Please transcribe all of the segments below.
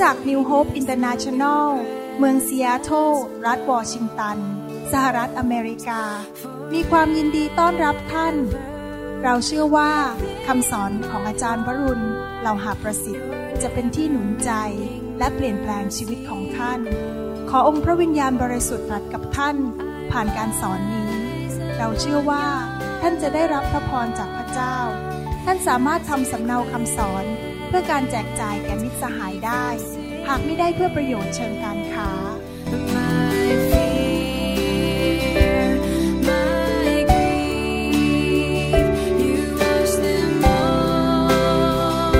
จักร New Hope International เมืองซีแอตเทิลรัฐวอชิงตัน สหรัฐอเมริกา มีความยินดีต้อนรับท่าน เราเชื่อว่าคำสอนของอาจารย์วรุณเหล่าหาประสิทธิ์ จะเป็นที่หนุนใจและเปลี่ยนแปลงชีวิตของท่าน ขอองค์พระวิญญาณบริสุทธิ์ตรัสกับท่าน ผ่านการสอนนี้ เราเชื่อว่า ท่านจะได้รับพระพรจากพระเจ้า ท่านสามารถทำสำเนาคำสอนเพื่อการแจกจ่ายแก่มิตรสหายได้ หากไม่ได้เพื่อประโยชน์เชิงการค้า My fear, my grief, you wash them all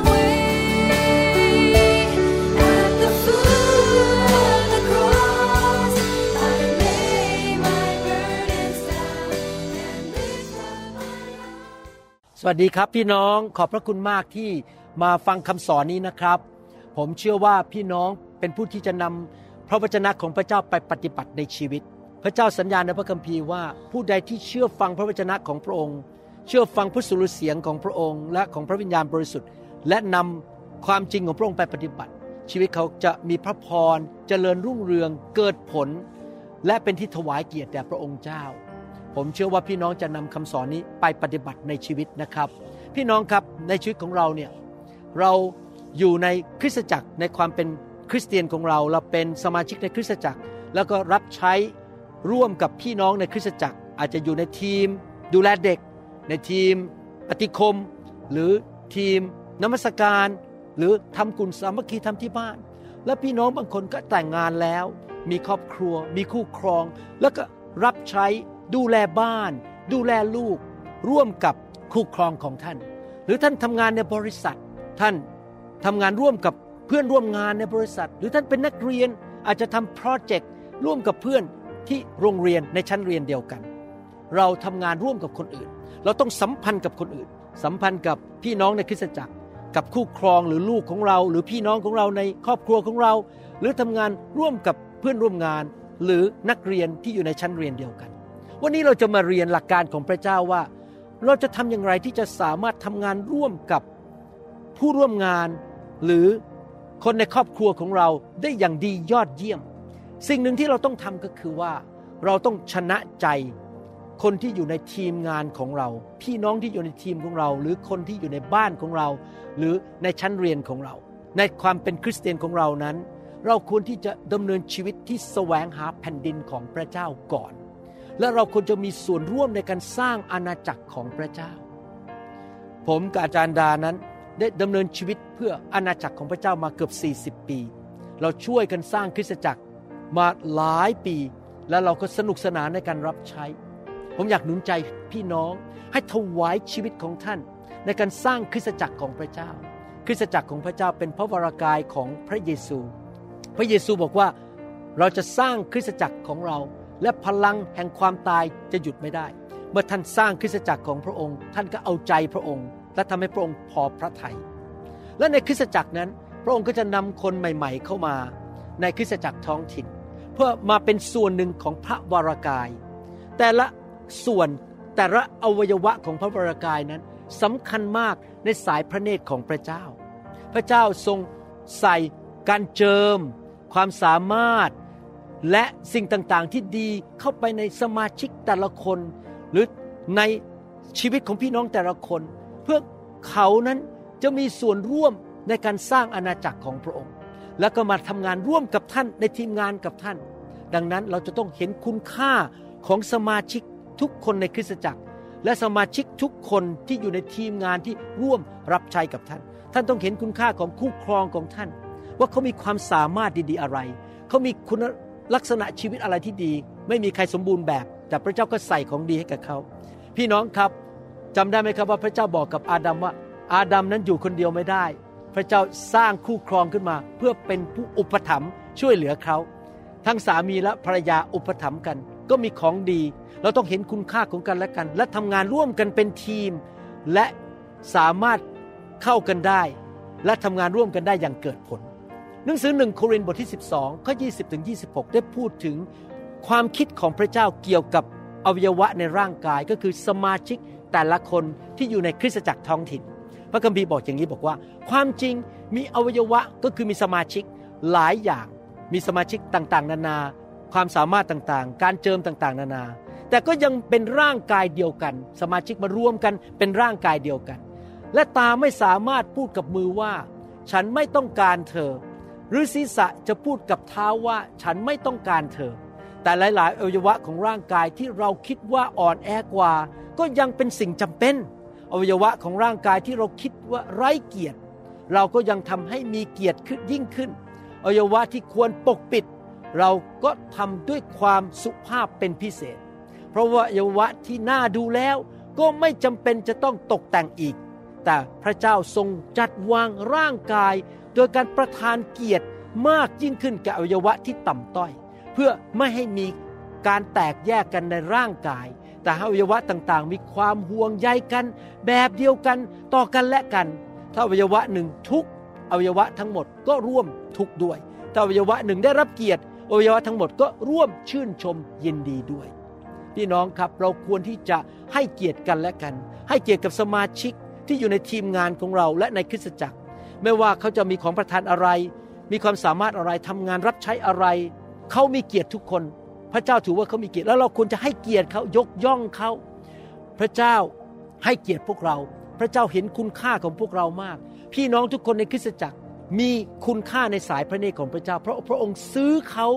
away. At the foot of the cross, I lay my burdens down and lift up my heart. สวัสดีครับพี่น้องขอบพระคุณมากที่มาฟังคำสอนนี้นะครับ ผมเชื่อว่าพี่น้องเป็นผู้ที่จะนำพระวจนะของพระเจ้าไปปฏิบัติในชีวิต พระเจ้าสัญญาในพระคัมภีร์ว่าผู้ใดที่เชื่อฟังพระวจนะของพระองค์ เชื่อฟังพระสุรเสียงของพระองค์ และของพระวิญญาณบริสุทธิ์ และนำความจริงของพระองค์ไปปฏิบัติ ชีวิตเขาจะมีพระพรเจริญรุ่งเรืองเกิดผล และเป็นที่ถวายเกียรติแด่พระองค์เจ้า ผมเชื่อว่าพี่น้องจะนำคำสอนนี้ไปปฏิบัติในชีวิตนะครับ พี่น้องครับในชีวิตของเราเนี่ยเรา อยู่ในคริสตจักรในความเป็นคริสเตียนของเรา เราเป็นสมาชิกในคริสตจักร แล้วก็รับใช้ร่วมกับพี่น้องในคริสตจักร อาจจะอยู่ในทีม ดูแลเด็ก ในทีมปฏิคม หรือทีมนมัสการ หรือทำกุลสามัคคีทำที่บ้าน และพี่น้องบางคนก็แต่งงานแล้ว มีครอบครัว มีคู่ครอง แล้วก็รับใช้ดูแลบ้าน ดูแลลูก ร่วมกับคู่ครองของท่าน หรือท่านทำงานในบริษัท ท่าน ทำงานร่วมกับเพื่อนร่วมงานในบริษัท หรือท่านเป็นนักเรียนอาจจะทำโปรเจกต์ร่วมกับเพื่อนที่โรงเรียนในชั้นเรียนเดียวกัน เราทำงานร่วมกับคนอื่น เราต้องสัมพันธ์กับคนอื่น สัมพันธ์กับพี่น้องในคริสตจักร กับคู่ครองหรือลูกของเรา หรือพี่น้องของเราในครอบครัวของเรา หรือทำงานร่วมกับเพื่อนร่วมงาน หรือนักเรียนที่อยู่ในชั้นเรียนเดียวกัน วันนี้เราจะมาเรียนหลักการของพระเจ้าว่า เราจะทำอย่างไรที่จะสามารถทำงานร่วมกับผู้ร่วมงาน หรือคนในครอบครัวของเราได้อย่างดียอดเยี่ยม สิ่งหนึ่งที่เราต้องทำก็คือว่า เราต้องชนะใจ คนที่อยู่ในทีมงานของเรา พี่น้องที่อยู่ในทีมของเรา หรือคนที่อยู่ในบ้านของเรา หรือในชั้นเรียนของเรา ในความเป็นคริสเตียนของเรานั้น เราควรที่จะดำเนินชีวิตที่แสวงหาแผ่นดินของพระเจ้าก่อน และเราควรจะมีส่วนร่วมในการสร้างอาณาจักรของพระเจ้า ผมกับอาจารย์ดานั้น ได้ดำเนินชีวิตเพื่ออาณาจักรของพระเจ้ามาเกือบ 40 ปี เราช่วยกันสร้างคริสตจักรมาหลายปี แล้วเราก็สนุกสนานในการรับใช้ ผมอยากหนุนใจพี่น้องให้ถวายชีวิตของท่าน ในการสร้างคริสตจักรของพระเจ้า คริสตจักรของพระเจ้าเป็นพระวรากายของพระเยซู พระเยซูบอกว่าเราจะสร้างคริสตจักรของเรา และพลังแห่งความตายจะหยุดไม่ได้ เมื่อท่านสร้างคริสตจักรของพระองค์ ท่านก็เอาใจพระองค์ และทำให้พระองค์พอพระทยัยและในคริสตจักรนั้น พระองค์ก็จะนำคนใหม่ ๆ เข้ามาในคริสตจักรท้องถิ่น เพื่อมาเป็นส่วนหนึ่งของพระวรากาย แต่ละส่วนแต่ละอวัยวะของพระวรากายนั้นสำคัญมากในสายพระเนตรของพระเจ้า พระเจ้าทรงใส่การเจิม ความสามารถและสิ่งต่างๆที่ดีเข้าไปในสมาชิกแต่ละคน หรือในชีวิตของพี่น้องแต่ละคน เพื่อเขานั้นจะมีส่วนร่วมในการสร้างอาณาจักรของพระองค์ แล้วก็มาทำงานร่วมกับท่านในทีมงานกับท่าน ดังนั้นเราจะต้องเห็นคุณค่าของสมาชิกทุกคนในคริสตจักร และสมาชิกทุกคนที่อยู่ในทีมงานที่ร่วมรับใช้กับท่าน ท่านต้องเห็นคุณค่าของคู่ครองของท่าน ว่าเขามีความสามารถดีๆอะไร เขามีคุณลักษณะชีวิตอะไรที่ดี ไม่มีใครสมบูรณ์แบบ แต่พระเจ้าก็ใส่ของดีให้กับเขา พี่น้องครับ จำได้ไหมครับว่าพระเจ้าบอกกับอาดัมว่า อาดัมนั้นอยู่คนเดียวไม่ได้ พระเจ้าสร้างคู่ครองขึ้นมา เพื่อเป็นผู้อุปถัมภ์ช่วยเหลือเขา ทั้งสามีและภรรยาอุปถัมภ์กัน ก็มีของดี เราต้องเห็นคุณค่าของกันและกัน และทำงานร่วมกันเป็นทีม และสามารถเข้ากันได้ และทำงานร่วมกันได้อย่างเกิดผล หนังสือหนึ่งโครินธ์บทที่ 12ข้อ20ถึง26 ได้พูดถึงความคิดของพระเจ้าเกี่ยวกับอวัยวะในร่างกายก็คือสมาชิก แต่ละคนที่อยู่ในคริสตจักรท้องถิ่น พระคัมภีร์บอกอย่างนี้บอกว่า ความจริงมีอวัยวะก็คือมีสมาชิกหลายอย่างมีสมาชิกต่างๆ นานา ความสามารถต่างๆ การเจิมต่างๆ นานา แต่ก็ยังเป็นร่างกายเดียวกัน สมาชิกมารวมกันเป็นร่างกายเดียวกัน และตาไม่สามารถพูดกับมือว่า ฉันไม่ต้องการเธอ หรือศีรษะจะพูดกับเท้าว่า ฉันไม่ต้องการเธอ แต่หลาย ๆ อวัยวะของร่างกายที่เราคิดว่าอ่อนแอกว่า ก็ยังเป็นสิ่งจำเป็น อวัยวะของร่างกายที่เราคิดว่าไร้เกียรติ เราก็ยังทำให้มีเกียรติขึ้นยิ่งขึ้น อวัยวะที่ควรปกปิด เราก็ทำด้วยความสุภาพเป็นพิเศษ เพราะว่าอวัยวะที่น่าดูแล้วก็ไม่จำเป็นจะต้องตกแต่งอีก แต่พระเจ้าทรงจัดวางร่างกาย โดยการประทานเกียรติมากยิ่งขึ้นแก่อวัยวะที่ต่ำต้อย เพื่อไม่ให้มีการแตกแยกกันในร่างกาย แต่ให้อวัยวะต่างๆ มีความห่วงใยกัน แบบเดียวกันต่อกันและกัน ถ้าอวัยวะหนึ่งทุกอวัยวะทั้งหมดก็ร่วมทุกข์ด้วย ถ้าอวัยวะหนึ่งได้รับเกียรติอวัยวะทั้งหมดก็ร่วมชื่นชมยินดีด้วย พี่น้องครับเราควรที่จะให้เกียรติกันและกัน ให้เกียรติกับสมาชิกที่อยู่ในทีมงานของเราและในคริสตจักร ไม่ว่าเขาจะมีของประทานอะไร มีความสามารถอะไรทำงานรับใช้อะไร เขามีเกียรติทุกคน พระเจ้าถือว่าเขามีเกียรติแล้วเราควรจะให้เกียรติเขายกย่องเขาพระเจ้าให้เกียรติพวกเรา พระเจ้าเห็นคุณค่าของพวกเรามาก พี่น้องทุกคนในคริสตจักรมีคุณค่าในสายพระเนตรของพระเจ้า เพราะพระองค์ซื้อเขา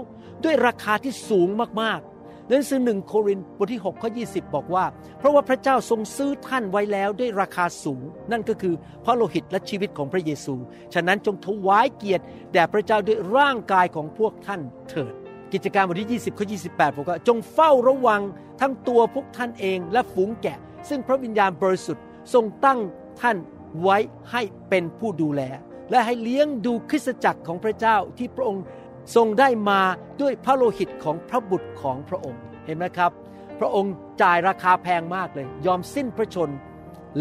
ด้วยราคาที่สูงมากๆหนังสือหนึ่งโครินธ์บทที่6ข้อ20 บอกว่า เพราะว่าพระเจ้าทรงซื้อท่านไว้แล้วด้วยราคาสูง นั่นก็คือพระโลหิตและชีวิตของพระเยซู ฉะนั้นจงถวายเกียรติแด่พระเจ้าด้วยร่างกายของพวกท่านเถิด กิจการบทที่ 20ข้อ28บอกว่าจงเฝ้าระวังทั้งตัวพวกท่านเองและฝูงแกะ ซึ่งพระวิญญาณบริสุทธิ์ทรงตั้งท่านไว้ให้เป็นผู้ดูแล และให้เลี้ยงดูคริสตจักรของพระเจ้าที่พระองค์ทรงได้มาด้วยพระโลหิตของพระบุตรของพระองค์เห็นไหมครับ พระองค์จ่ายราคาแพงมากเลย ยอมสิ้นพระชน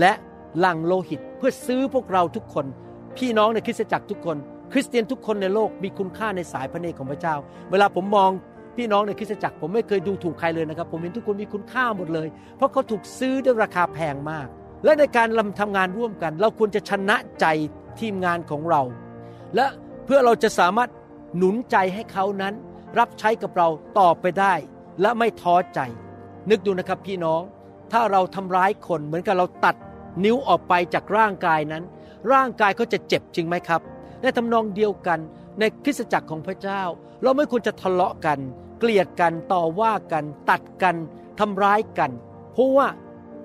และหลั่งโลหิตเพื่อซื้อพวกเราทุกคน พี่น้องในคริสตจักรทุกคน คริสเตียนทุกคนในโลกมีคุณค่าในสายพระเนตรของพระเจ้า เวลาผมมองพี่น้องในคริสตจักรผมไม่เคยดูถูกใครเลยนะครับ ผมเห็นทุกคนมีคุณค่าหมดเลย เพราะเขาถูกซื้อด้วยราคาแพงมาก และในการลำทำงานร่วมกัน เราควรจะชนะใจทีมงานของเรา และเพื่อเราจะสามารถหนุนใจให้เขานั้น รับใช้กับเราต่อไปได้ และไม่ท้อใจ นึกดูนะครับพี่น้อง ถ้าเราทำร้ายคนเหมือนกับเราตัดนิ้วออกไปจากร่างกายนั้น ร่างกายเขาจะเจ็บจริงไหมครับ ในทำนองเดียวกันในคริสตจักรของพระเจ้า เราไม่ควรจะทะเลาะกัน เกลียดกันต่อว่ากัน ตัดกันทำร้ายกัน เพราะว่า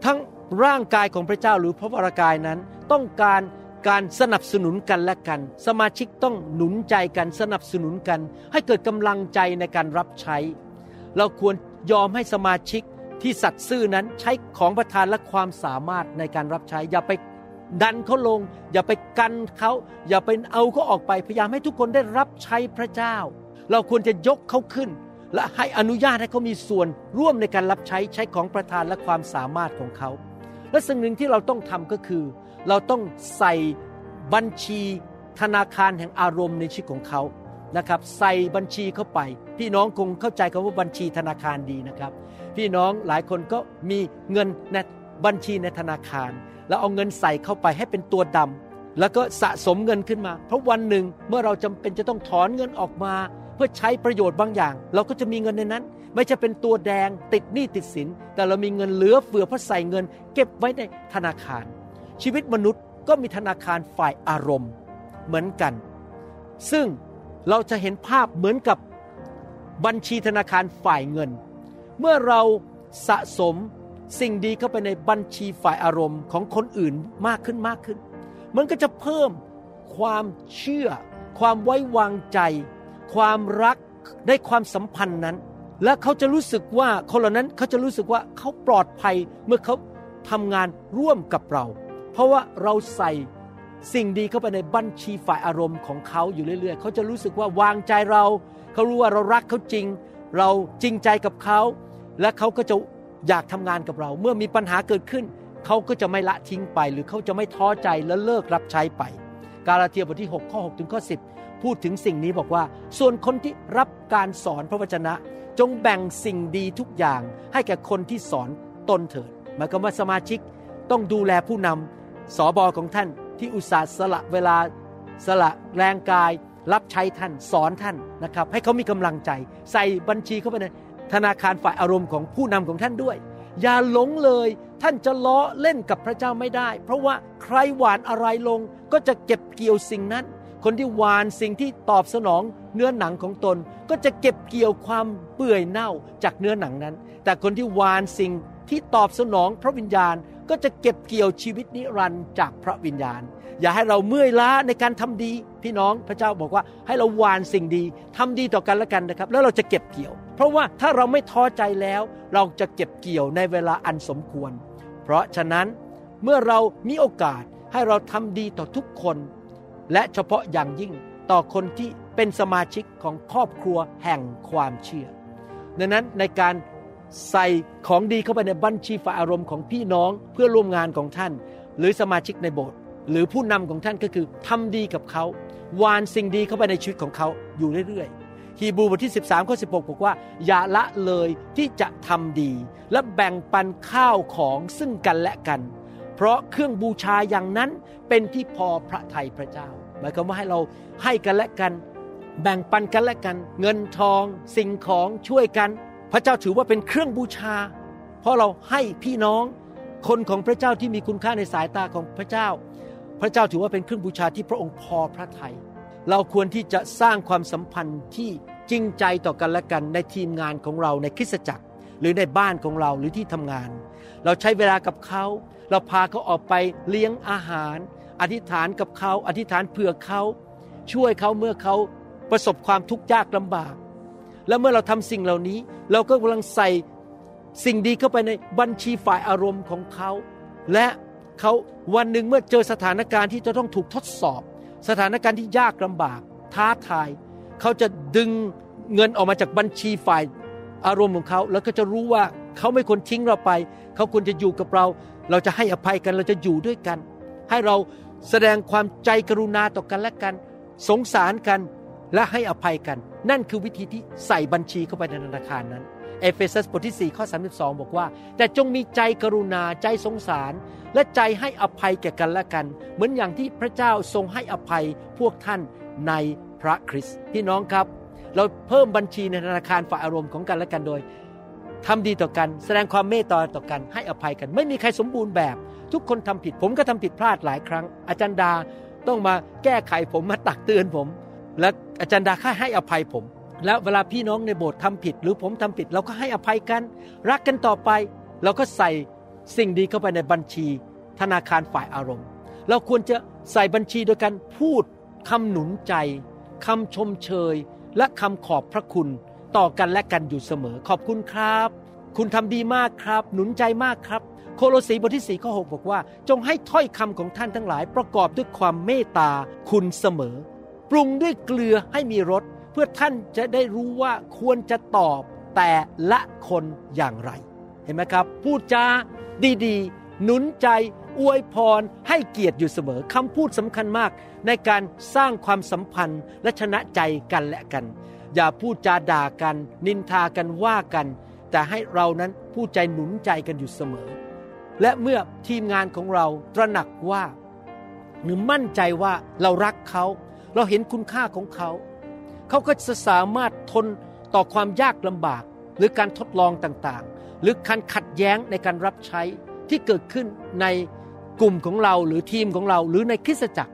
ทั้งร่างกายของพระเจ้าหรือพระวรากายนั้น ต้องการการสนับสนุนกันและกัน สมาชิกต้องหนุนใจกันสนับสนุนกัน ให้เกิดกำลังใจในการรับใช้ เราควรยอมให้สมาชิกที่สัตย์ซื่อนั้นใช้ของประทานและความสามารถในการรับใช้ อย่าไป ดันเขาลง อย่าไปกันเขาอย่าไปเอาเขาออกไปพยายามให้ทุกคนได้รับใช้พระเจ้า เราควรจะยกเขาขึ้น และให้อนุญาตให้เขามีส่วนร่วมในการรับใช้ใช้ของประทานและความสามารถของเขา และสิ่งหนึ่งที่เราต้องทำก็คือ เราต้องใส่บัญชีธนาคารแห่งอารมณ์ในชีวิตของเขานะครับ ใส่บัญชีเข้าไป พี่น้องคงเข้าใจคำว่าบัญชีธนาคารดีนะครับ พี่น้องหลายคนก็มีเงินใน บัญชีในธนาคาร แล้วเอาเงินใส่เข้าไปให้เป็นตัวดำแล้วก็สะสมเงินขึ้นมา เพราะวันหนึ่งเมื่อเราจำเป็นจะต้องถอนเงินออกมา เพื่อใช้ประโยชน์บางอย่าง เราก็จะมีเงินในนั้น ไม่จะเป็นตัวแดงติดหนี้ติดสิน แต่เรามีเงินเหลือเฟือเพราะใส่เงิน เก็บไว้ในธนาคาร ชีวิตมนุษย์ก็มีธนาคารฝ่ายอารมณ์ เหมือนกัน ซึ่งเราจะเห็นภาพเหมือนกับบัญชีธนาคารฝ่ายเงิน เมื่อเราสะสม สิ่งดีเข้าไปในบัญชีฝ่ายอารมณ์ของคนอื่นมากขึ้นมากขึ้น มันก็จะเพิ่มความเชื่อ ความไว้วางใจ ความรักในความสัมพันธ์นั้น และเขาจะรู้สึกว่าคนเหล่านั้นเขาจะรู้สึกว่าเขาปลอดภัยเมื่อเขาทำงานร่วมกับเรา เพราะว่าเราใส่สิ่งดีเข้าไปในบัญชีฝ่ายอารมณ์ของเขาอยู่เรื่อย ๆ เขาจะรู้สึกว่าวางใจเรา เขารู้ว่าเรารักเขาจริง เราจริงใจกับเขา และเขาก็จะ อยากทำงานกับเรา เมื่อมีปัญหาเกิดขึ้น เขาก็จะไม่ละทิ้งไป หรือเขาจะไม่ท้อใจและเลิกรับใช้ไป กาลาเทียบทที่6ข้อ6ถึงข้อ10 พูดถึงสิ่งนี้บอกว่า ส่วนคนที่รับการสอนพระวจนะ จงแบ่งสิ่งดีทุกอย่าง ให้แก่คนที่สอนตนเถิดหมายความว่าสมาชิกต้องดูแลผู้นำสอบอของท่านที่อุตส่าห์สละเวลาสละแรงกาย รับใช้ท่านสอนท่านนะครับ ให้เขามีกำลังใจ ใส่บัญชีเข้าไปใน ธนาคารฝ่ายอารมณ์ของผู้นำของท่านด้วย อย่าหลงเลยท่านจะล้อเล่นกับพระเจ้าไม่ได้ เพราะว่าใครหวานอะไรลงก็จะเก็บเกี่ยวสิ่งนั้น คนที่หวานสิ่งที่ตอบสนองเนื้อหนังของตน ก็จะเก็บเกี่ยวความเปื่อยเน่าจากเนื้อหนังนั้น แต่คนที่หวานสิ่งที่ตอบสนองพระวิญญาณก็จะเก็บเกี่ยวชีวิตนิรันดร์จากพระวิญญาณ อย่าให้เราเมื่อยล้าในการทำดี พี่น้องพระเจ้าบอกว่าให้เราหวานสิ่งดีทำดีต่อกันและกันนะครับ แล้วเราจะเก็บเกี่ยว เพราะว่าถ้าเราไม่ท้อใจแล้ว เราจะเก็บเกี่ยวในเวลาอันสมควร เพราะฉะนั้นเมื่อเรามีโอกาสให้เราทำดีต่อทุกคน และเฉพาะอย่างยิ่งต่อคนที่เป็นสมาชิกของครอบครัวแห่งความเชื่อ ดังนั้นในการใส่ของดีเข้าไปในบัญชีฝ่ายอารมณ์ของพี่น้องเพื่อร่วมงานของท่าน หรือสมาชิกในโบสถ์หรือผู้นำของท่านก็คือทำดีกับเขาวานสิ่งดีเข้าไปในชีวิตของเขาอยู่เรื่อยๆ ฮีบรูบทที่ 13 ข้อ 16 บอกว่า อย่าละเลยที่จะทำดี และแบ่งปันข้าวของซึ่งกันและกัน เพราะเครื่องบูชาอย่างนั้นเป็นที่พอพระทัยพระเจ้า หมายความว่าให้เราให้กันและกัน แบ่งปันกันและกัน เงินทอง สิ่งของช่วยกัน พระเจ้าถือว่าเป็นเครื่องบูชา เพราะเราให้พี่น้องคนของพระเจ้าที่มีคุณค่าในสายตาของพระเจ้า พระเจ้าถือว่าเป็นเครื่องบูชาที่พระองค์พอพระทยัยเราควรที่จะสร้างความสัมพันธ์ที่ จริงใจต่อกันและกันในทีมงานของเราในคริสตจักร หรือในบ้านของเราหรือที่ทำงาน เราใช้เวลากับเขา เราพาเขาออกไปเลี้ยงอาหาร อธิษฐานกับเขาอธิษฐานเผื่อเขาช่วยเขาเมื่อเขาประสบความทุกข์ยากลำบาก แล้วเมื่อเราทำสิ่งเหล่านี้ เราก็กำลังใส่สิ่งดีเข้าไปในบัญชีฝ่ายอารมณ์ของเขา และเขาวันหนึ่งเมื่อเจอสถานการณ์ที่จะต้องถูกทดสอบ สถานการณ์ที่ยากลำบาก ท้าทาย เขาจะดึงเงินออกมาจากบัญชีฝ่ายอารมณ์ของเขา แล้วก็จะรู้ว่าเขาไม่ควรทิ้งเราไป เขาควรจะอยู่กับเรา เราจะให้อภัยกันเราจะอยู่ด้วยกัน ให้เราแสดงความใจกรุณาต่อกันและกัน สงสารกันและให้อภัยกัน นั่นคือวิธีที่ใส่บัญชีเข้าไปในธนาคารนั้น เอเฟซัสบทที่4ข้อ32 บอกว่า แต่จงมีใจกรุณาใจสงสาร และใจให้อภัยแก่กันและกัน เหมือนอย่างที่พระเจ้าทรงให้อภัยพวกท่านใน พระคริสต์พี่น้องครับ เราเพิ่มบัญชีในธนาคารฝ่ายอารมณ์ของกันและกันโดยทำดีต่อกัน แสดงความเมตตาต่อกันให้อภัยกัน ไม่มีใครสมบูรณ์แบบ ทุกคนทำผิดผมก็ทำผิดพลาดหลายครั้ง อาจารย์ดาต้องมาแก้ไขผมมาตักเตือนผม และอาจารย์ดาค่าให้อภัยผม แล้วเวลาพี่น้องในโบสถ์ทำผิด หรือผมทำผิดเราก็ให้อภัยกัน รักกันต่อไป เราก็ใส่สิ่งดีเข้าไปในบัญชี ธนาคารฝ่ายอารมณ์ เราควรจะใส่บัญชีโดยการพูดคำหนุนใจ คำชมเชย และคำขอบพระคุณต่อกันและกันอยู่เสมอ ขอบคุณครับ คุณทำดีมากครับ หนุนใจมากครับ โคโลสีบทที่4ข้อ6บอกว่า จงให้ถ้อยคำของท่านทั้งหลาย ประกอบด้วยความเมตตาคุณเสมอ ปรุงด้วยเกลือให้มีรสเพื่อท่านจะได้รู้ว่าควรจะตอบแต่ละคนอย่างไร เห็นไหมครับ พูดจาดีๆ หนุนใจ อวยพรให้เกียรติอยู่เสมอคำพูดสำคัญมากในการสร้างความสัมพันธ์และชนะใจกันและกัน อย่าพูดจาด่ากัน นินทากันว่ากัน แต่ให้เรานั้นพูดใจหนุนใจกันอยู่เสมอ และเมื่อทีมงานของเราตระหนักว่า หรือมั่นใจว่าเรารักเขา เราเห็นคุณค่าของเขา เขาก็จะสามารถทนต่อความยากลำบาก หรือการทดลองต่างๆ หรือการขัดแย้งในการรับใช้ที่เกิดขึ้นใน กลุ่มของเราหรือทีมของเราหรือในคริสตจักร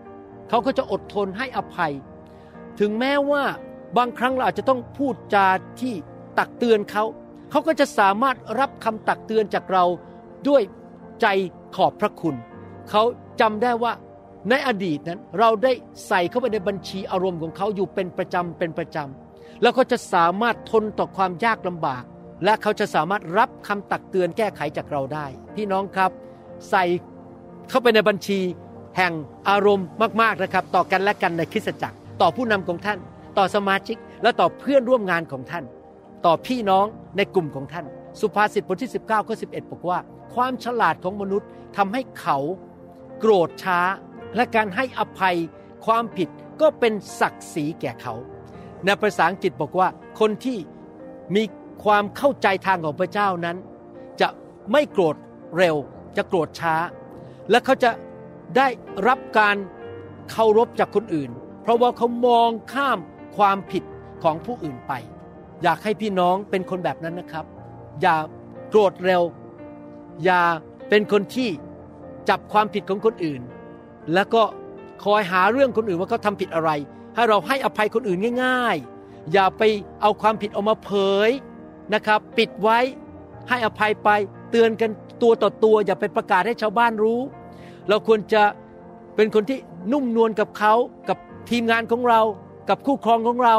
เขาก็จะอดทนให้อภัย ถึงแม้ว่าบางครั้งเราอาจจะต้องพูดจาที่ตักเตือนเขา เขาก็จะสามารถรับคำตักเตือนจากเราด้วยใจขอบพระคุณ เขาจำได้ว่าในอดีตนั้นเราได้ใส่เข้าไปในบัญชีอารมณ์ของเขาอยู่เป็นประจำเป็นประจำแล้วเขาจะสามารถทนต่อความยากลำบาก และเขาจะสามารถรับคำตักเตือนแก้ไขจากเราได้ พี่น้องครับ ใส่ เข้าไปในบัญชีแห่งอารมณ์มากๆนะครับ ต่อกันและกันในคริสตจักร ต่อผู้นำของท่าน ต่อสมาชิก และต่อเพื่อนร่วมงานของท่าน ต่อพี่น้องในกลุ่มของท่าน สุภาษิตบทที่ 19ข้อ11บอกว่า ความฉลาดของมนุษย์ทำให้เขาโกรธช้า และการให้อภัยความผิดก็เป็นศักดิ์ศรีแก่เขา ในภาษาอังกฤษบอกว่า คนที่มีความเข้าใจทางของพระเจ้านั้น จะไม่โกรธเร็ว จะโกรธช้า และเขาจะได้รับการเคารพจากคนอื่น เพราะว่าเขามองข้ามความผิดของผู้อื่นไป อยากให้พี่น้องเป็นคนแบบนั้นนะครับ อย่าโกรธเร็ว อย่าเป็นคนที่จับความผิดของคนอื่น แล้วก็คอยหาเรื่องคนอื่นว่าเขาทำผิดอะไร ให้เราให้อภัยคนอื่นง่าย ๆ อย่าไปเอาความผิดออกมาเผยนะครับ ปิดไว้ให้อภัยไป เตือนกันตัวต่อตัว อย่าไปประกาศให้ชาวบ้านรู้ เราควรจะเป็นคนที่นุ่มนวลกับเขากับทีมงานของเรา กับคู่ครองของเรา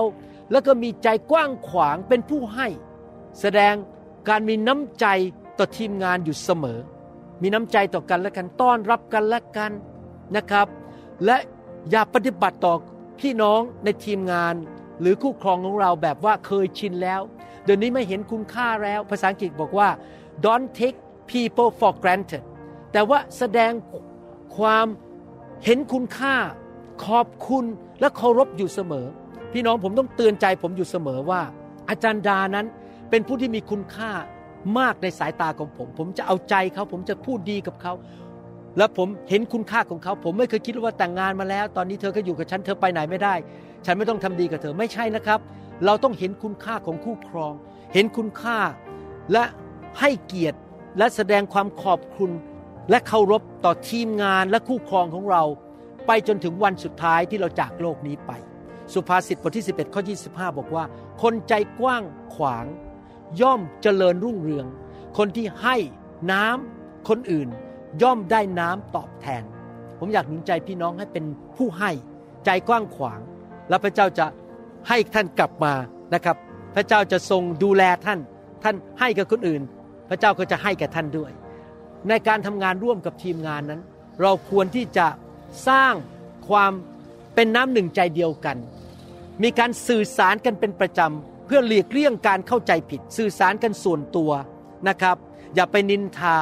แล้วก็มีใจกว้างขวางเป็นผู้ให้ แสดงการมีน้ำใจต่อทีมงานอยู่เสมอ มีน้ำใจต่อกันและกันต้อนรับกันและกันนะครับ และอย่าปฏิบัติต่อพี่น้องในทีมงานหรือคู่ครองของเราแบบว่าเคยชินแล้ว เดี๋ยวนี้ไม่เห็นคุณค่าแล้ว ภาษาอังกฤษบอกว่า don't take people for granted แต่ว่าแสดงความเห็นคุณค่า ขอบคุณและเคารพอยู่เสมอ พี่น้องผมต้องเตือนใจผมอยู่เสมอว่า อาจารย์ดานั้นเป็นผู้ที่มีคุณค่ามากในสายตาของผม ผมจะเอาใจเขา ผมจะพูดดีกับเขา และผมเห็นคุณค่าของเขา ผมไม่เคยคิดว่าแต่งงานมาแล้ว ตอนนี้เธอก็อยู่กับฉัน เธอไปไหนไม่ได้ ฉันไม่ต้องทำดีกับเธอ ไม่ใช่นะครับ เราต้องเห็นคุณค่าของคู่ครอง เห็นคุณค่าและ ให้เกียรติและแสดงความขอบคุณ และเคารพต่อทีมงานและคู่ครองของเรา ไปจนถึงวันสุดท้ายที่เราจากโลกนี้ไป สุภาษิตบทที่ 11 ข้อ 25 บอกว่า คนใจกว้างขวาง ย่อมเจริญรุ่งเรือง คนที่ให้น้ำคนอื่น ย่อมได้น้ำตอบแทน ผมอยากหนุนใจพี่น้องให้เป็นผู้ให้ใจกว้างขวาง แล้วพระเจ้าจะให้ท่านกลับมานะครับ พระเจ้าจะทรงดูแลท่าน ท่านให้กับคนอื่น พระเจ้าก็จะให้แก่ท่านด้วย ในการทำงานร่วมกับทีมงานนั้น เราควรที่จะสร้างความเป็นน้ำหนึ่งใจเดียวกัน มีการสื่อสารกันเป็นประจำเพื่อหลีกเลี่ยงการเข้าใจผิด สื่อสารกันส่วนตัวนะครับ อย่าไปนินทา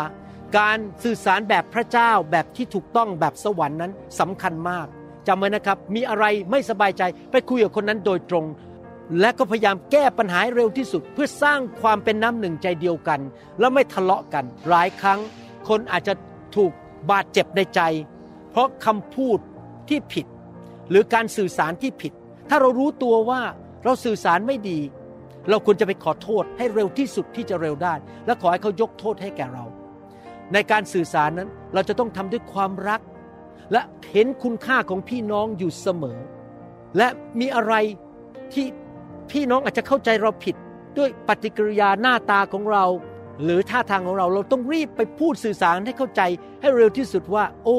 การสื่อสารแบบพระเจ้าแบบที่ถูกต้องแบบสวรรค์นั้นสำคัญมากจำไว้นะครับ มีอะไรไม่สบายใจไปคุยกับคนนั้นโดยตรง และก็พยายามแก้ปัญหาเร็วที่สุด เพื่อสร้างความเป็นน้ำหนึ่งใจเดียวกัน แล้วไม่ทะเลาะกัน หลายครั้งคนอาจจะถูกบาดเจ็บในใจ เพราะคำพูดที่ผิด หรือการสื่อสารที่ผิด ถ้าเรารู้ตัวว่าเราสื่อสารไม่ดี เราควรจะไปขอโทษให้เร็วที่สุดที่จะเร็วได้ และขอให้เขายกโทษให้แก่เรา ในการสื่อสารนั้นเราจะต้องทำด้วยความรัก และเห็นคุณค่าของพี่น้องอยู่เสมอ และมีอะไรที่ พี่น้องอาจจะเข้าใจเราผิดด้วยปฏิกิริยาหน้าตาของเรา หรือท่าทางของเราเราต้องรีบไปพูดสื่อสารให้เข้าใจให้เร็วที่สุดว่า โอ้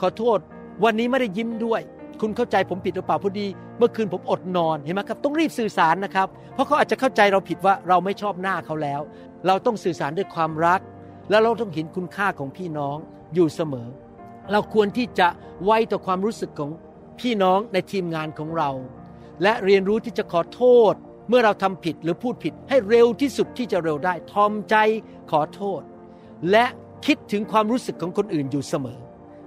ขอโทษ วันนี้ไม่ได้ยิ้มด้วย คุณเข้าใจผมผิดหรือเปล่าพอดี เมื่อคืนผมอดนอนเห็นไหมครับ ต้องรีบสื่อสารนะครับ เพราะเขาอาจจะเข้าใจเราผิดว่าเราไม่ชอบหน้าเขาแล้ว เราต้องสื่อสารด้วยความรัก แล้วเราต้องเห็นคุณค่าของพี่น้องอยู่เสมอ เราควรที่จะไว้ต่อความรู้สึกของพี่น้องในทีมงานของเรา และเรียนรู้ที่จะขอโทษ เมื่อเราทำผิดหรือพูดผิดให้เร็วที่สุดที่จะเร็วได้ ทอมใจขอโทษ และคิดถึงความรู้สึกของคนอื่นอยู่เสมอ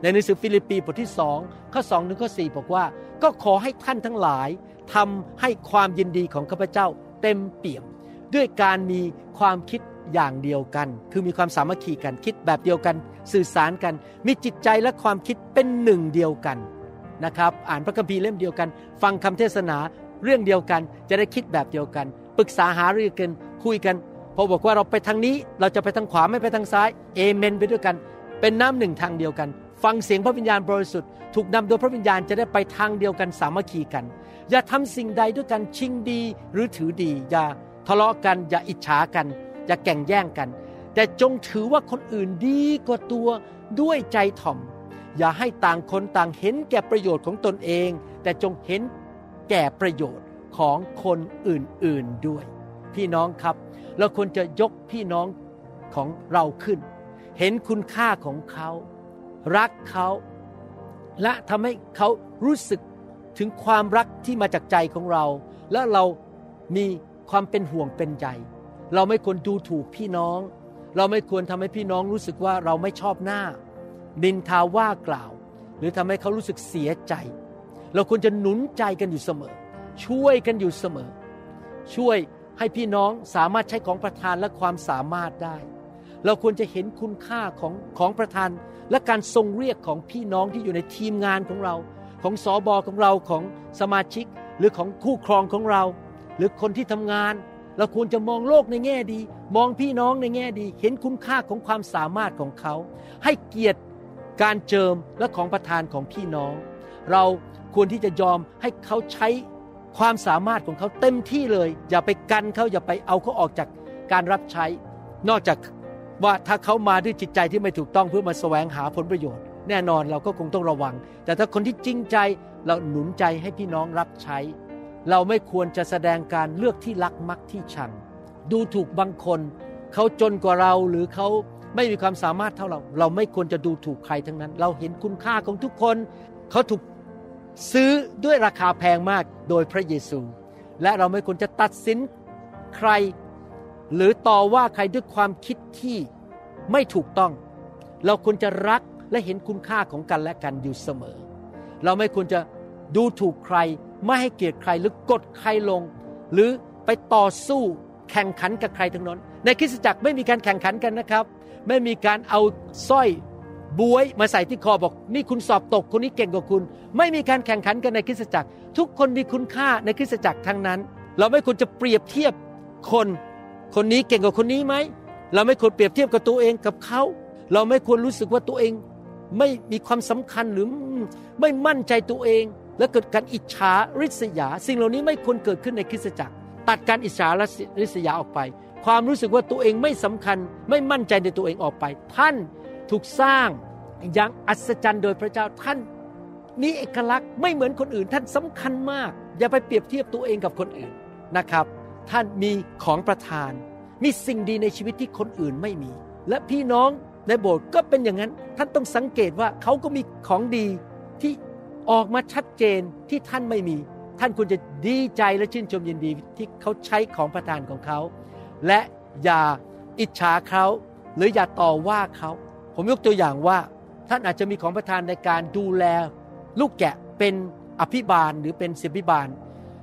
ในหนังสือฟิลิปปีบทที่สองข้อสองถึงข้อสี่บอกว่า ก็ขอให้ท่านทั้งหลายทำให้ความยินดีของข้าพเจ้าเต็มเปี่ยม ด้วยการมีความคิดอย่างเดียวกัน คือมีความสามัคคีกันคิดแบบเดียวกัน สื่อสารกัน มีจิตใจและความคิดเป็นหนึ่งเดียวกัน นะครับ อ่านพระคัมภีร์เล่มเดียวกัน ฟังคำเทศนาเรื่องเดียวกัน จะได้คิดแบบเดียวกัน ปรึกษาหารือกันคุยกันพอบอกว่าเราไปทางนี้เราจะไปทางขวาไม่ไปทางซ้ายเอเมนไปด้วยกัน เป็นน้ำหนึ่งทางเดียวกัน ฟังเสียงพระวิญญาณบริสุทธิ์ถูกนำโดยพระวิญญาณจะได้ไปทางเดียวกันสามัคคีกัน อย่าทำสิ่งใดด้วยกันชิงดีหรือถือดี อย่าทะเลาะกัน อย่าอิจฉากัน อย่าแก่งแย่งกัน แต่จงถือว่าคนอื่นดีกว่าตัวด้วยใจถ่อม อย่าให้ต่างคนต่างเห็นแก่ประโยชน์ของตนเอง แต่จงเห็นแก่ประโยชน์ของคนอื่นๆด้วย พี่น้องครับ เราควรจะยกพี่น้องของเราขึ้น เห็นคุณค่าของเขา รักเขา และทำให้เขารู้สึกถึงความรักที่มาจากใจของเรา และเรามีความเป็นห่วงเป็นใยเราไม่ควรดูถูกพี่น้อง เราไม่ควรทำให้พี่น้องรู้สึกว่าเราไม่ชอบหน้า ดินทาว่ากล่าว หรือทำให้เขารู้สึกเสียใจ เราควรจะหนุนใจกันอยู่เสมอ ช่วยกันอยู่เสมอ ช่วยให้พี่น้องสามารถใช้ของประทานและความสามารถได้ เราควรจะเห็นคุณค่าของของประธานและการทรงเรียกของพี่น้องที่อยู่ในทีมงานของเรา ของสอบอของเราของสมาชิก หรือของคู่ครองของเรา หรือคนที่ทำงาน เราควรจะมองโลกในแง่ดี มองพี่น้องในแง่ดี เห็นคุณค่าของความสามารถของเขา ให้เกียรติ การเจิมและของประทานของพี่น้อง เราควรที่จะยอมให้เขาใช้ความสามารถของเขาเต็มที่เลย อย่าไปกันเขาอย่าไปเอาเขาออกจากการรับใช้ นอกจากว่าถ้าเขามาด้วยจิตใจที่ไม่ถูกต้องเพื่อมาแสวงหาผลประโยชน์ แน่นอนเราก็คงต้องระวัง แต่ถ้าคนที่จริงใจเราหนุนใจให้พี่น้องรับใช้ เราไม่ควรจะแสดงการเลือกที่รักมักที่ชัง ดูถูกบางคน เขาจนกว่าเราหรือเขา ไม่มีความสามารถเท่าเรา เราไม่ควรจะดูถูกใครทั้งนั้น เราเห็นคุณค่าของทุกคน เขาถูกซื้อด้วยราคาแพงมากโดยพระเยซู และเราไม่ควรจะตัดสินใคร หรือต่อว่าใครด้วยความคิดที่ไม่ถูกต้อง เราควรจะรักและเห็นคุณค่าของกันและกันอยู่เสมอ เราไม่ควรจะดูถูกใคร ไม่ให้เกียรติใครหรือกดใครลง หรือไปต่อสู้แข่งขันกับใครทั้งนั้น ในคริสตจักรไม่มีการแข่งขันกันนะครับ ไม่มีการเอาสร้อยบวยมาใส่ที่คอบอก นี่คุณสอบตกคนนี้เก่งกว่าคุณ ไม่มีการแข่งขันกันในคริสตจักร ทุกคนมีคุณค่าในคริสตจักรทั้งนั้น เราไม่ควรจะเปรียบเทียบคนคนนี้เก่งกว่าคนนี้ไหมเราไม่ควรเปรียบเทียบกับตัวเองกับเขา เราไม่ควรรู้สึกว่าตัวเองไม่มีความสำคัญหรือไม่มั่นใจตัวเอง และเกิดการอิจฉาริษยา สิ่งเหล่านี้ไม่ควรเกิดขึ้นในคริสตจักร ตัดการอิจฉาและริษยาออกไป ความรู้สึกว่าตัวเองไม่สำคัญไม่มั่นใจในตัวเองออกไป ท่านถูกสร้างอย่างอัศจรรย์โดยพระเจ้าท่านมีเอกลักษณ์ไม่เหมือนคนอื่น ท่านสำคัญมาก อย่าไปเปรียบเทียบตัวเองกับคนอื่นนะครับ ท่านมีของประทาน มีสิ่งดีในชีวิตที่คนอื่นไม่มี และพี่น้องในโบสถ์ก็เป็นอย่างนั้น ท่านต้องสังเกตว่าเขาก็มีของดีที่ออกมาชัดเจนที่ท่านไม่มี ท่านควรจะดีใจและชื่นชมยินดีที่เขาใช้ของประทานของเขา และอย่าอิจฉาเขาหรืออย่าต่อว่าเขา ผมยกตัวอย่างว่า ท่านอาจจะมีของประทานในการดูแล ลูกแกะเป็นอภิบาลหรือเป็นศิบิบาล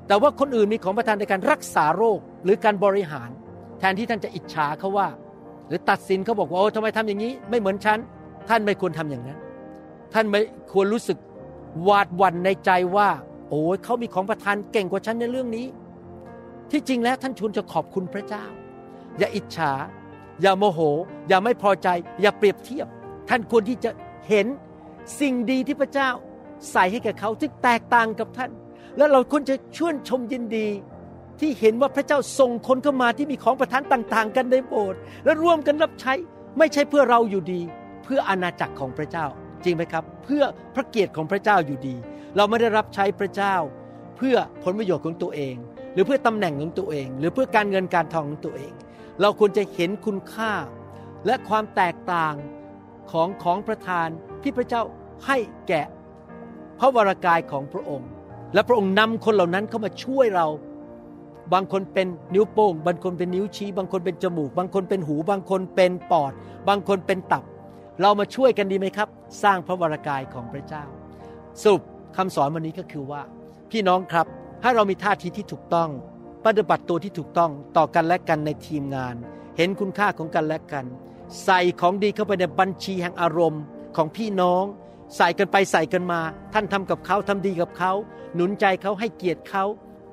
แต่ว่าคนอื่นมีของประทานในการรักษาโรคหรือการบริหาร แทนที่ท่านจะอิจฉาเขาว่า หรือตัดสินเขาบอกว่าโอ้ทำไมทำอย่างนี้ ไม่เหมือนฉัน ท่านไม่ควรทำอย่างนั้น ท่านไม่ควรรู้สึกหวาดหวั่นในใจว่า โอ้ยเขามีของประทานเก่งกว่าฉันในเรื่องนี้ ที่จริงแล้วท่านชวนจะขอบคุณพระเจ้า อย่าอิจฉา อย่าโมโห อย่าไม่พอใจ อย่าเปรียบเทียบ ท่านควรที่จะเห็นสิ่งดีที่พระเจ้าใส่ให้แก่เขาที่แตกต่างกับท่าน แล้วเราควรจะชื่นชมยินดี ที่เห็นว่าพระเจ้าส่งคนเข้ามาที่มีของประทานต่าง ๆ กันในโบสถ์และร่วมกันรับใช้ไม่ใช่เพื่อเราอยู่ดี เพื่ออาณาจักรของพระเจ้า จริงไหมครับ เพื่อพระเกียรติของพระเจ้าอยู่ดี เราไม่ได้รับใช้พระเจ้า เพื่อผลประโยชน์ของตัวเอง หรือเพื่อตำแหน่งของตัวเอง หรือเพื่อการเงินการทองของตัวเอง เราควรจะเห็นคุณค่า และความแตกต่างของของประทานที่พระเจ้าให้แก่พระวรากายของพระองค์ และพระองค์นำคนเหล่านั้นเข้ามาช่วยเรา บางคนเป็นนิ้วโป้ง บางคนเป็นนิ้วชี้ บางคนเป็นจมูก บางคนเป็นหู บางคนเป็นปอด บางคนเป็นตับ เรามาช่วยกันดีไหมครับ สร้างพระวรากายของพระเจ้า สรุปคำสอนวันนี้ก็คือว่า พี่น้องครับให้เรามีท่าทีที่ถูกต้อง ปฏิบัติตัวที่ถูกต้องต่อกันและกันในทีมงาน เห็นคุณค่าของกันและกัน ใส่ของดีเข้าไปในบัญชีแห่งอารมณ์ของพี่น้อง ใส่กันไปใส่กันมา ท่านทำกับเขาทำดีกับเขา หนุนใจเขาให้เกียรติเขา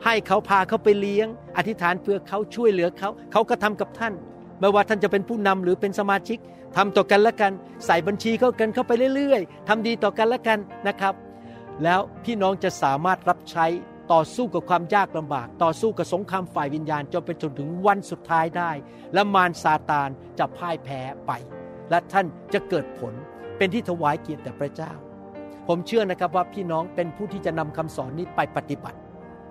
ให้เขาพาเขาไปเลี้ยง อธิษฐานเพื่อเขาช่วยเหลือเขา เขาก็ทำกับท่านไม่ว่าท่านจะเป็นผู้นำหรือเป็นสมาชิกทำต่อกันและกัน ใส่บัญชีเข้ากันเข้าไปเรื่อย ๆทำดีต่อกันและกันนะครับ แล้วพี่น้องจะสามารถรับใช้ ต่อสู้กับความยากลำบาก ต่อสู้กับสงครามฝ่ายวิญญาณจนไปจนถึงวันสุดท้ายได้ และมารซาตานจะพ่ายแพ้ไป และท่านจะเกิดผลเป็นที่ถวายเกียรติแด่พระเจ้า ผมเชื่อนะครับว่าพี่น้องเป็นผู้ที่จะนำคำสอนนี้ไปปฏิบัติ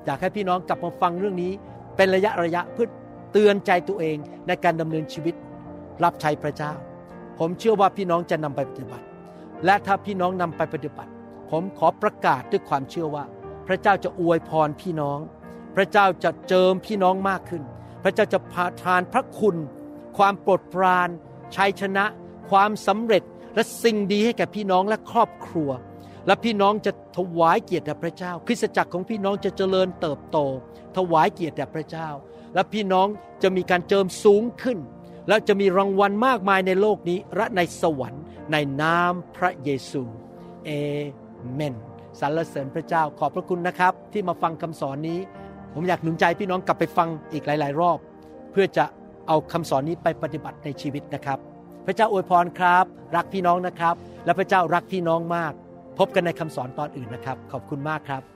อยากให้พี่น้องกลับมาฟังเรื่องนี้ เป็นระยะระยะเพื่อเตือนใจตัวเองในการดำเนินชีวิต รับใช้พระเจ้า ผมเชื่อว่าพี่น้องจะนำไปปฏิบัติ และถ้าพี่น้องนำไปปฏิบัติ ผมขอประกาศด้วยความเชื่อว่า พระเจ้าจะอวยพรพี่น้อง พระเจ้าจะเจิมพี่น้องมากขึ้น พระเจ้าจะพาทานพระคุณ ความโปรดปราน ชัยชนะ ความสำเร็จและสิ่งดีให้แก่พี่น้องและครอบครัว และพี่น้องจะถวายเกียรติแด่พระเจ้า คริสตจักรของพี่น้องจะเจริญเติบโต ถวายเกียรติแด่พระเจ้า และพี่น้องจะมีการเจิมสูงขึ้น แล้วจะมีรางวัลมากมายในโลกนี้และในสวรรค์ในนามพระเยซูเอเมน สรรเสริญพระเจ้าขอบพระคุณนะครับ ที่มาฟังคำสอนนี้ ผมอยากหนุนใจพี่น้องกลับไปฟังอีกหลาย ๆ รอบ เพื่อจะเอาคำสอนนี้ไปปฏิบัติในชีวิตนะครับ พระเจ้าอวยพรครับ รักพี่น้องนะครับ และพระเจ้ารักพี่น้องมาก พบกันในคำสอนตอนอื่นนะครับ ขอบคุณมากครับ